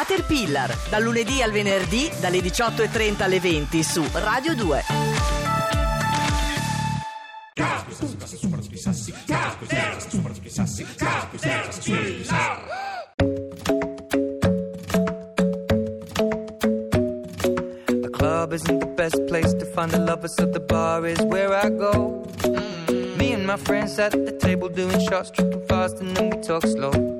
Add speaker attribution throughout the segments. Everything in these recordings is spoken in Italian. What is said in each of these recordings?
Speaker 1: Caterpillar, dal lunedì al venerdì dalle 18.30 alle 20 su Radio 2.
Speaker 2: The club isn't the best place to find the lovers, so the bar is where I go. Me and my friends at the table doing shots, tripping fast, and then we talk slow.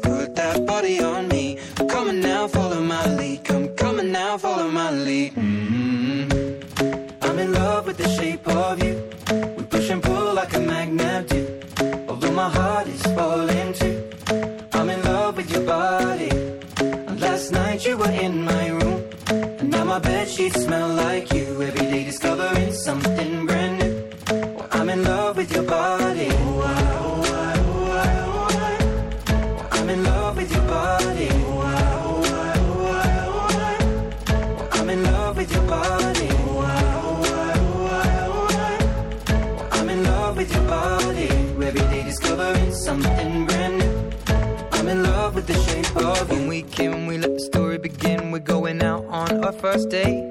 Speaker 2: sheets smell like you. Every day discovering something brand new. I'm in love with your body. I'm in love with your body. I'm in love with your body. I'm in love with your body. Every day discovering something brand new. I'm in love with the shape of you. When we came, we let the story begin. We're going out on our first date.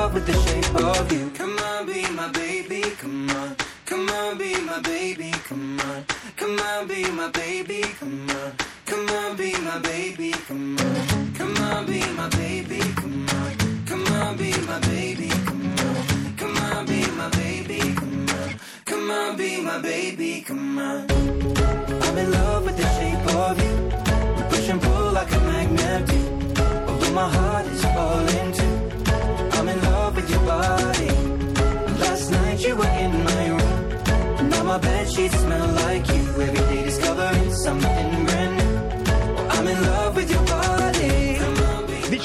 Speaker 2: love with the shape of you. Come on, be my baby, come on. Come on, be my baby, come on. Come on, be my baby, come on. Come on, be my baby, come on. Come on, be my baby, come on. Come on, be my baby, come on. Come on, be my baby, come on. Come on, be my baby, come on. I'm in love with the shape of you. We push and pull like a magnet do. Although my heart is falling sheets smell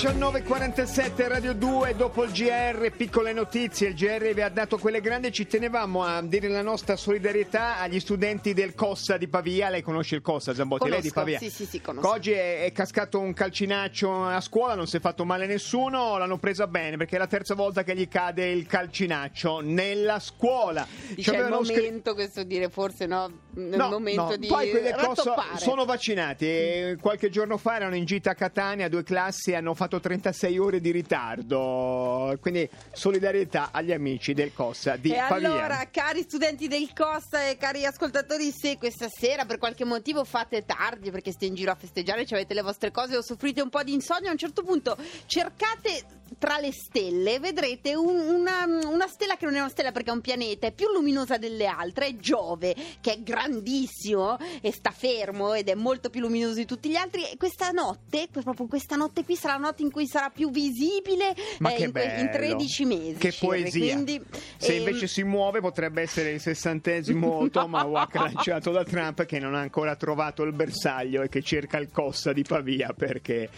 Speaker 3: 19.47 Radio 2 dopo il GR piccole notizie. Il GR vi ha dato quelle grandi ci tenevamo a dire la nostra solidarietà agli studenti del Cossa di Pavia. Lei conosce il Cossa Zambotti lei è di
Speaker 4: Conosco,
Speaker 3: Pavia?
Speaker 4: Sì, sì, sì, conosco.
Speaker 3: oggi è, è cascato un calcinaccio a scuola non si è fatto male nessuno l'hanno presa bene perché è la terza volta che gli cade il calcinaccio nella scuola.
Speaker 4: Dice è il
Speaker 3: avevano scri-
Speaker 4: momento, questo dire, forse no, nel
Speaker 3: No,
Speaker 4: momento
Speaker 3: no.
Speaker 4: di
Speaker 3: Poi quelli del Cossa sono vaccinati. E qualche giorno fa erano in gita a Catania, due classi hanno fatto 36 ore di ritardo. Quindi solidarietà agli amici del Cossa di
Speaker 4: E
Speaker 3: Pavia.
Speaker 4: allora, cari studenti del Costa e cari ascoltatori, se questa sera per qualche motivo fate tardi perché siete in giro a festeggiare, ci avete le vostre cose o soffrite un po' di insonnia, a un certo punto cercate tra le stelle, vedrete un- una, una stella che non è una stella perché è un pianeta, è più luminosa delle altre, è Giove, che è grandissimo e sta fermo ed è molto più luminoso di tutti gli altri. E questa notte, proprio questa notte qui, sarà la notte in cui sarà più visibile eh, in, que- in
Speaker 3: bello.
Speaker 4: 13 mesi.
Speaker 3: Che
Speaker 4: circa.
Speaker 3: poesia.
Speaker 4: Quindi,
Speaker 3: Se
Speaker 4: ehm,
Speaker 3: invece si muove potrebbe essere il sessantesimo tomahawk lanciato da Trump che non ha ancora trovato il bersaglio e che cerca il Cossa di Pavia perché...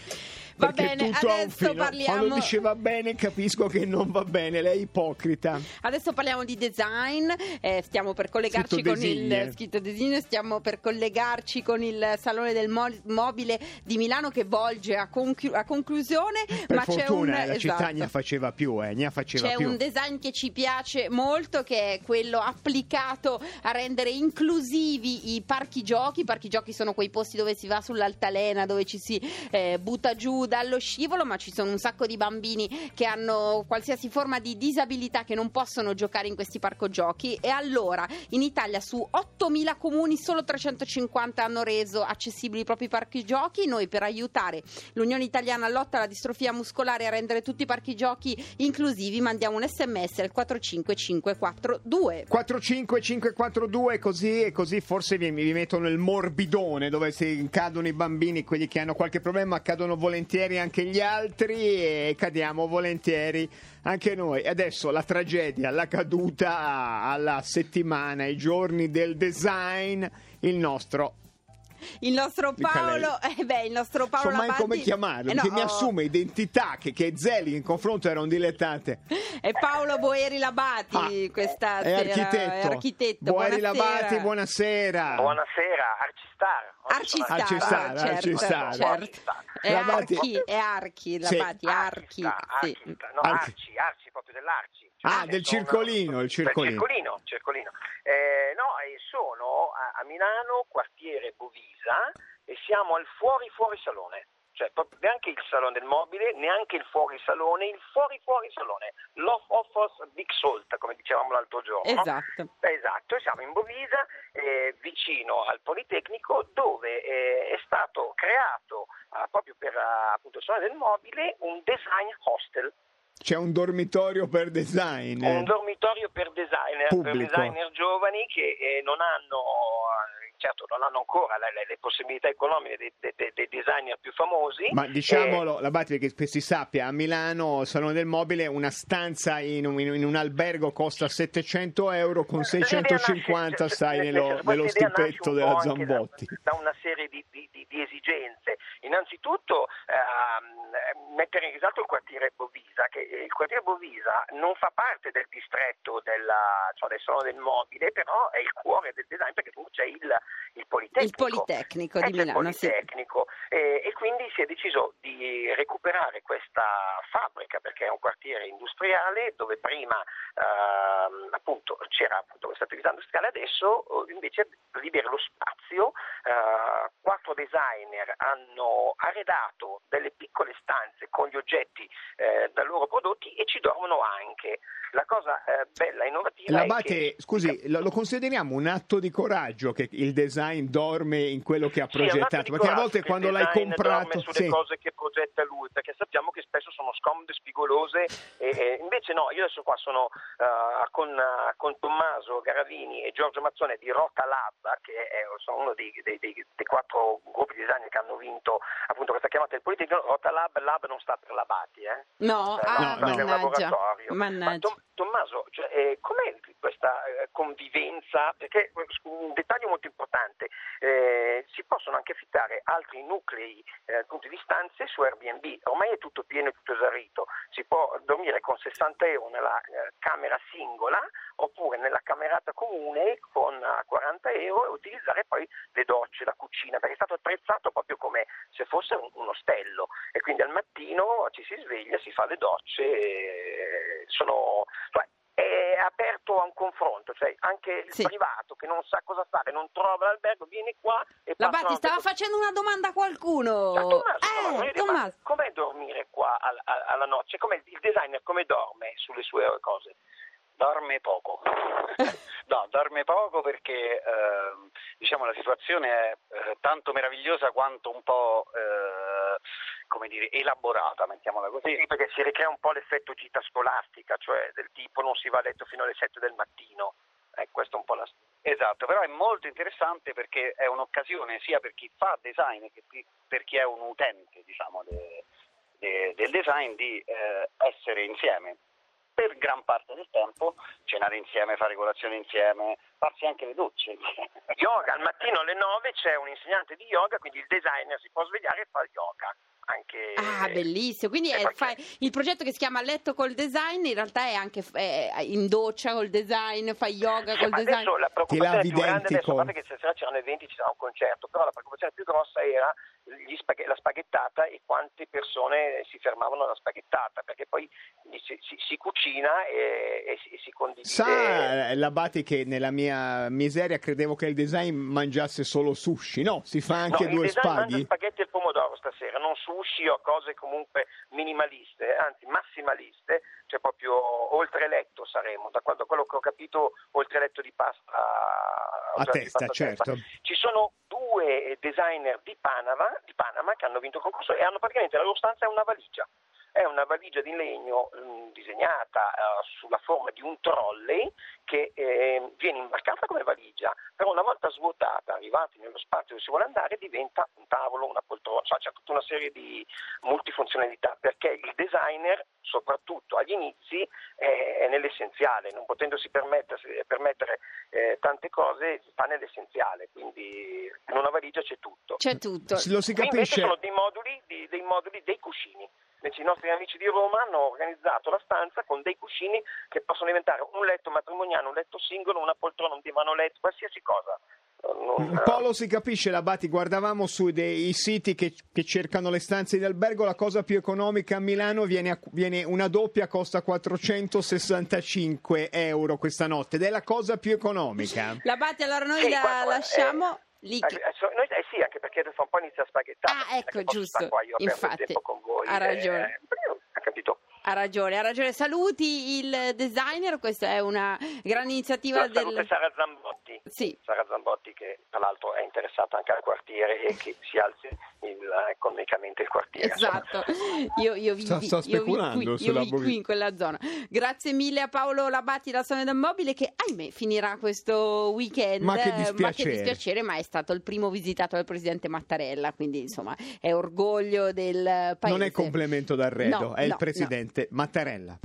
Speaker 4: Va bene, adesso parliamo-
Speaker 3: Quando dice va bene capisco che non va bene, lei è ipocrita.
Speaker 4: Adesso parliamo di design, eh, stiamo per collegarci
Speaker 3: Scritto
Speaker 4: con
Speaker 3: design.
Speaker 4: il scritto design, stiamo per collegarci con il Salone del Mo- Mobile di Milano che volge a, conclu- a conclusione,
Speaker 3: Per
Speaker 4: ma c'è un
Speaker 3: fortuna la città
Speaker 4: esatto.
Speaker 3: ne faceva più, eh, faceva
Speaker 4: C'è
Speaker 3: più.
Speaker 4: un design che ci piace molto, che è quello applicato a rendere inclusivi i parchi giochi. I parchi giochi sono quei posti dove si va sull'altalena, dove ci si eh, butta giù dallo scivolo, ma ci sono un sacco di bambini che hanno qualsiasi forma di disabilità che non possono giocare in questi parco giochi. E allora, in Italia su 8.000 comuni, solo 350 hanno reso accessibili i propri parchi giochi. Noi per aiutare l'Unione Italiana lotta alla distrofia muscolare e a rendere tutti i parchi giochi inclusivi mandiamo un sms al 45542.
Speaker 3: 45542 così e così forse vi, vi mettono il morbidone dove se cadono i bambini, quelli che hanno qualche problema, cadono volentieri anche gli altri e cadiamo volentieri anche noi. Adesso la tragedia, la caduta alla settimana, i giorni del design, il nostro
Speaker 4: Il nostro Paolo, eh beh, il nostro Paolo
Speaker 3: so mai come chiamarlo,
Speaker 4: Eh no,
Speaker 3: che mi assume identità che, che Zeli in confronto era un dilettante.
Speaker 4: È Paolo Boeri Labati
Speaker 3: Ah,
Speaker 4: questa
Speaker 3: è
Speaker 4: sera.
Speaker 3: architetto.
Speaker 4: È architetto.
Speaker 3: Boeri
Speaker 4: buonasera.
Speaker 3: Labati, buonasera.
Speaker 5: Buonasera, Arcistar.
Speaker 4: Arcistar,
Speaker 3: Arcistar,
Speaker 4: certo,
Speaker 3: Arcistar.
Speaker 4: certo.
Speaker 5: Arcistar.
Speaker 4: È
Speaker 3: Labati-
Speaker 4: Archi, è Archi,
Speaker 3: Sì.
Speaker 4: Labati, Archi.
Speaker 5: Arcistar,
Speaker 4: sì.
Speaker 5: No,
Speaker 3: Archi.
Speaker 5: Arci, Arci, proprio dell'Arci.
Speaker 3: Ah, del
Speaker 5: sono-
Speaker 3: circolino, il circolino.
Speaker 5: Del circolino, circolino. Eh, no, e sono a, a Milano, quartiere Bovisa, e siamo al fuori fuori salone. Cioè, proprio neanche il salone del mobile, neanche il fuori salone, il fuori fuori salone. Love offers big salt, come dicevamo l'altro giorno. no?
Speaker 4: Esatto.
Speaker 5: Esatto, siamo in Bovisa, eh, vicino al Politecnico, dove eh, è stato creato eh, proprio per eh, appunto il salone del mobile un design hostel,
Speaker 3: C'è un dormitorio per design.
Speaker 5: un dormitorio per designer, per
Speaker 3: Pubblico.
Speaker 5: designer giovani che eh, non hanno eh, certo non hanno ancora le, le- le possibilità economiche dei, dei- dei- designer più famosi.
Speaker 3: Ma
Speaker 5: Eh,
Speaker 3: diciamolo, la Batti, che si sappia, a Milano, Salone del Mobile, una stanza in un, in un albergo costa 700 euro, con
Speaker 5: L'idea
Speaker 3: 650
Speaker 5: nasce-
Speaker 3: stai
Speaker 5: nel
Speaker 3: nello, nello stipetto della
Speaker 5: anche da-
Speaker 3: Zambotti.
Speaker 5: Da, una serie di, di- di- di esigenze. Innanzitutto ehm, mettere in risalto il quartiere Bovisa, che eh, il quartiere Bovisa non fa parte del distretto della, cioè del Salone del Mobile, però è il cuore del design perché comunque c'è il, il Politecnico.
Speaker 4: Il Politecnico di Milano, sì.
Speaker 5: Politecnico. Eh, e quindi si è deciso di recuperare questa fabbrica perché è un quartiere industriale dove prima ehm, appunto c'era appunto questa attività industriale, adesso eh, invece libera lo spazio, eh, quattro designer hanno arredato delle piccole stanze con gli oggetti eh, da loro prodotti e ci dormono anche. La cosa eh, bella e innovativa è
Speaker 3: L'Abate,
Speaker 5: che
Speaker 3: scusi, lo, lo consideriamo un atto di coraggio che il design dorme in quello che ha
Speaker 5: Sì,
Speaker 3: progettato? Perché a volte quando l'hai comprato...
Speaker 5: dorme sulle
Speaker 3: sì.
Speaker 5: cose che progetta lui, perché sappiamo che spesso sono scomode, spigolose, e, e invece no, io adesso qua sono eh, con, eh, con Tommaso Garavini e Giorgio Mazzone di Rota Lab, che è, sono uno dei, dei- dei- dei quattro gruppi di design che hanno vinto appunto questa chiamata del Politecnico. Rota Lab, Lab non sta per Labati, eh?
Speaker 4: No,
Speaker 5: Eh,
Speaker 4: ah,
Speaker 3: no, no.
Speaker 4: mannaggia.
Speaker 5: laboratorio. Ma
Speaker 4: Mannaggia.
Speaker 5: Tom- Tommaso, cioè, eh, com'è questa eh, convivenza? Perché eh, un dettaglio molto importante, eh, si possono anche affittare altri nuclei eh, appunto di stanze su Airbnb, ormai è tutto pieno e tutto esaurito, si può dormire con 60 euro nella camera singola oppure nella camerata comune con eh, 40 euro e utilizzare poi le docce, la cucina, perché è stato attrezzato proprio come se fosse un, un ostello e quindi al mattino ci si sveglia, si fa le docce, e sono, cioè, è aperto a un confronto, cioè anche il
Speaker 4: Sì.
Speaker 5: privato che non sa cosa fare, non trova l'albergo, viene qua e
Speaker 4: Labati,
Speaker 5: una-
Speaker 4: stava facendo una domanda a qualcuno.
Speaker 5: Cioè, Tommaso,
Speaker 4: eh,
Speaker 5: ma com'è dormire qua al- al- alla notte? Cioè, com'è- il designer come dorme sulle sue cose?
Speaker 6: Dorme poco. no, dorme poco perché ehm, diciamo la situazione è eh, tanto meravigliosa quanto un po' eh, come dire elaborata, mettiamola così.
Speaker 5: Sì, perché si ricrea un po' l'effetto gita scolastica, cioè del tipo non si va a letto fino alle 7 del mattino. Eh, questo è un po' la
Speaker 6: Esatto, però è molto interessante perché è un'occasione sia per chi fa design che per chi è un utente diciamo, de- de- del design di eh, essere insieme per gran parte del tempo, cenare insieme, fare colazione insieme, farsi anche le docce.
Speaker 5: Yoga, al mattino alle 9 c'è un insegnante di yoga, quindi il designer si può svegliare e fa yoga. Anche...
Speaker 4: Ah, bellissimo. Quindi
Speaker 5: eh,
Speaker 4: è-
Speaker 5: perché-
Speaker 4: fai- il progetto che si chiama Letto col design in realtà è anche è in doccia col design, fai yoga
Speaker 5: Sì,
Speaker 4: col
Speaker 5: ma
Speaker 4: design.
Speaker 5: adesso la preoccupazione più grande adesso, a parte che stasera c'erano eventi, ci sarà un concerto, però la preoccupazione più grossa era gli spaghe- la spaghettata e quante persone si fermavano alla spaghettata, perché poi si, si- si cucina e, e si, e si condivide.
Speaker 3: Sa eh, l'Abati che nella mia miseria credevo che il design mangiasse solo sushi, no? Si fa anche
Speaker 5: No,
Speaker 3: due
Speaker 5: il design mangia
Speaker 3: spaghi.
Speaker 5: spaghetti al pomodoro stasera, non sushi o cose comunque minimaliste, anzi massimaliste, cioè proprio oltre letto saremo, da quando- quello che ho capito oltre letto di pasta
Speaker 3: A testa,
Speaker 5: pasta a testa.
Speaker 3: certo.
Speaker 5: Ci sono due designer di Panama, di Panama che hanno vinto il concorso e hanno praticamente la loro stanza è una valigia. È una valigia di legno mh, disegnata eh, sulla forma di un trolley che eh, viene imbarcata come valigia, però una volta svuotata, arrivati nello spazio dove si vuole andare, diventa un tavolo, una poltrona, cioè c'è tutta una serie di multifunzionalità, perché il designer, soprattutto agli inizi, è, è nell'essenziale, non potendosi permettere eh, tante cose, sta nell'essenziale, quindi in una valigia c'è tutto.
Speaker 4: C'è tutto.
Speaker 3: Lo si
Speaker 5: Qui invece
Speaker 3: capisce.
Speaker 5: sono dei moduli, di- dei moduli, dei cuscini. Invece I nostri amici di Roma hanno organizzato la stanza con dei cuscini che possono diventare un letto matrimoniale, un letto singolo, una poltrona, un divano letto, qualsiasi cosa. Non-
Speaker 3: Un po' lo si capisce, Labati, guardavamo su dei siti che, che cercano le stanze di albergo, la cosa più economica a Milano viene, a- viene una doppia, costa 465 euro questa notte ed è la cosa più economica.
Speaker 4: La Batti, allora noi
Speaker 5: Sì,
Speaker 4: la
Speaker 5: guarda,
Speaker 4: lasciamo lì.
Speaker 5: Eh, noi- eh anche perché fra un po' inizia a spaghettare.
Speaker 4: Ah, ecco, giusto.
Speaker 5: Qua
Speaker 4: Infatti,
Speaker 5: voi.
Speaker 4: ha ragione.
Speaker 5: eh, ha capito?
Speaker 4: Ha ragione, ha ragione. Saluti il designer, questa è una grande iniziativa
Speaker 5: saluto
Speaker 4: del...
Speaker 5: Sara Zambotti.
Speaker 4: Sì.
Speaker 5: Sara Zambotti che tra l'altro è interessata anche al quartiere e che si alzi il- economicamente il quartiere.
Speaker 4: Esatto, io, io vivi,
Speaker 3: Sta- sta
Speaker 4: io qui, io qui in quella zona. Grazie mille a Paolo Labatti da Sonia del Mobile che ahimè finirà questo weekend.
Speaker 3: Ma che
Speaker 4: eh,
Speaker 3: dispiacere.
Speaker 4: dispiacere, ma è stato il primo visitato dal presidente Mattarella, quindi insomma è orgoglio del paese.
Speaker 3: Non è complemento d'arredo,
Speaker 4: No,
Speaker 3: è il
Speaker 4: no,
Speaker 3: presidente Mattarella.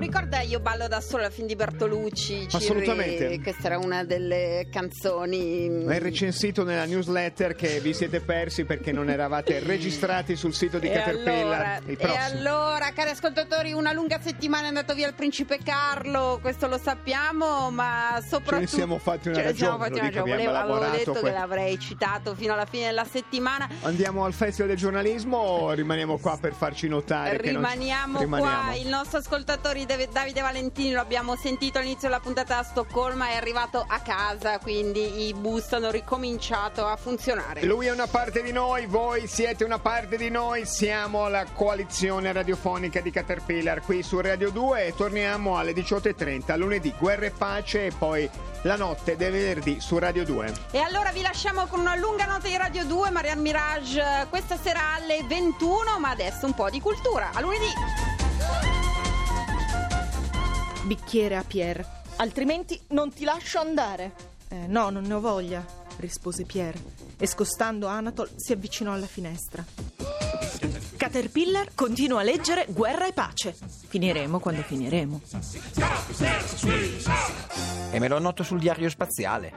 Speaker 4: Io ballo da sola, film di Bertolucci. Cirri.
Speaker 3: Assolutamente.
Speaker 4: Questa era una delle canzoni.
Speaker 3: È recensito nella newsletter che vi siete persi perché non eravate registrati sul sito di
Speaker 4: E
Speaker 3: Caterpillar.
Speaker 4: allora, e allora, cari ascoltatori, una lunga settimana è andato via il principe Carlo, questo lo sappiamo, ma soprattutto...
Speaker 3: Ce ne siamo fatti una
Speaker 4: Ce ne siamo
Speaker 3: ragione,
Speaker 4: fatti
Speaker 3: lo
Speaker 4: una ragione. Volevo- avevo detto
Speaker 3: que-
Speaker 4: che l'avrei citato fino alla fine della settimana.
Speaker 3: Andiamo al Festival del giornalismo o rimaniamo qua per farci notare? che non
Speaker 4: Rimaniamo,
Speaker 3: Rimaniamo.
Speaker 4: qua, il nostro ascoltatore Davide Valentini lo abbiamo sentito all'inizio della puntata da Stoccolma, è arrivato a casa, quindi i bus hanno ricominciato a funzionare.
Speaker 3: Lui è una parte di noi, voi siete una parte di noi, siamo la coalizione radiofonica di Caterpillar qui su Radio 2 e torniamo alle 18.30 lunedì, guerra e pace e poi la notte del venerdì su Radio 2.
Speaker 4: E allora vi lasciamo con una lunga nota di Radio 2, Marianne Mirage, eh, questa sera alle 21, ma adesso un po' di cultura. A lunedì!
Speaker 7: Bicchiere a Pierre, altrimenti non ti lascio andare. Eh, no, non ne ho voglia, rispose Pierre e scostando Anatol si avvicinò alla finestra. Caterpillar continua a leggere Guerra e pace. Finiremo quando finiremo.
Speaker 8: E me lo annoto sul diario spaziale.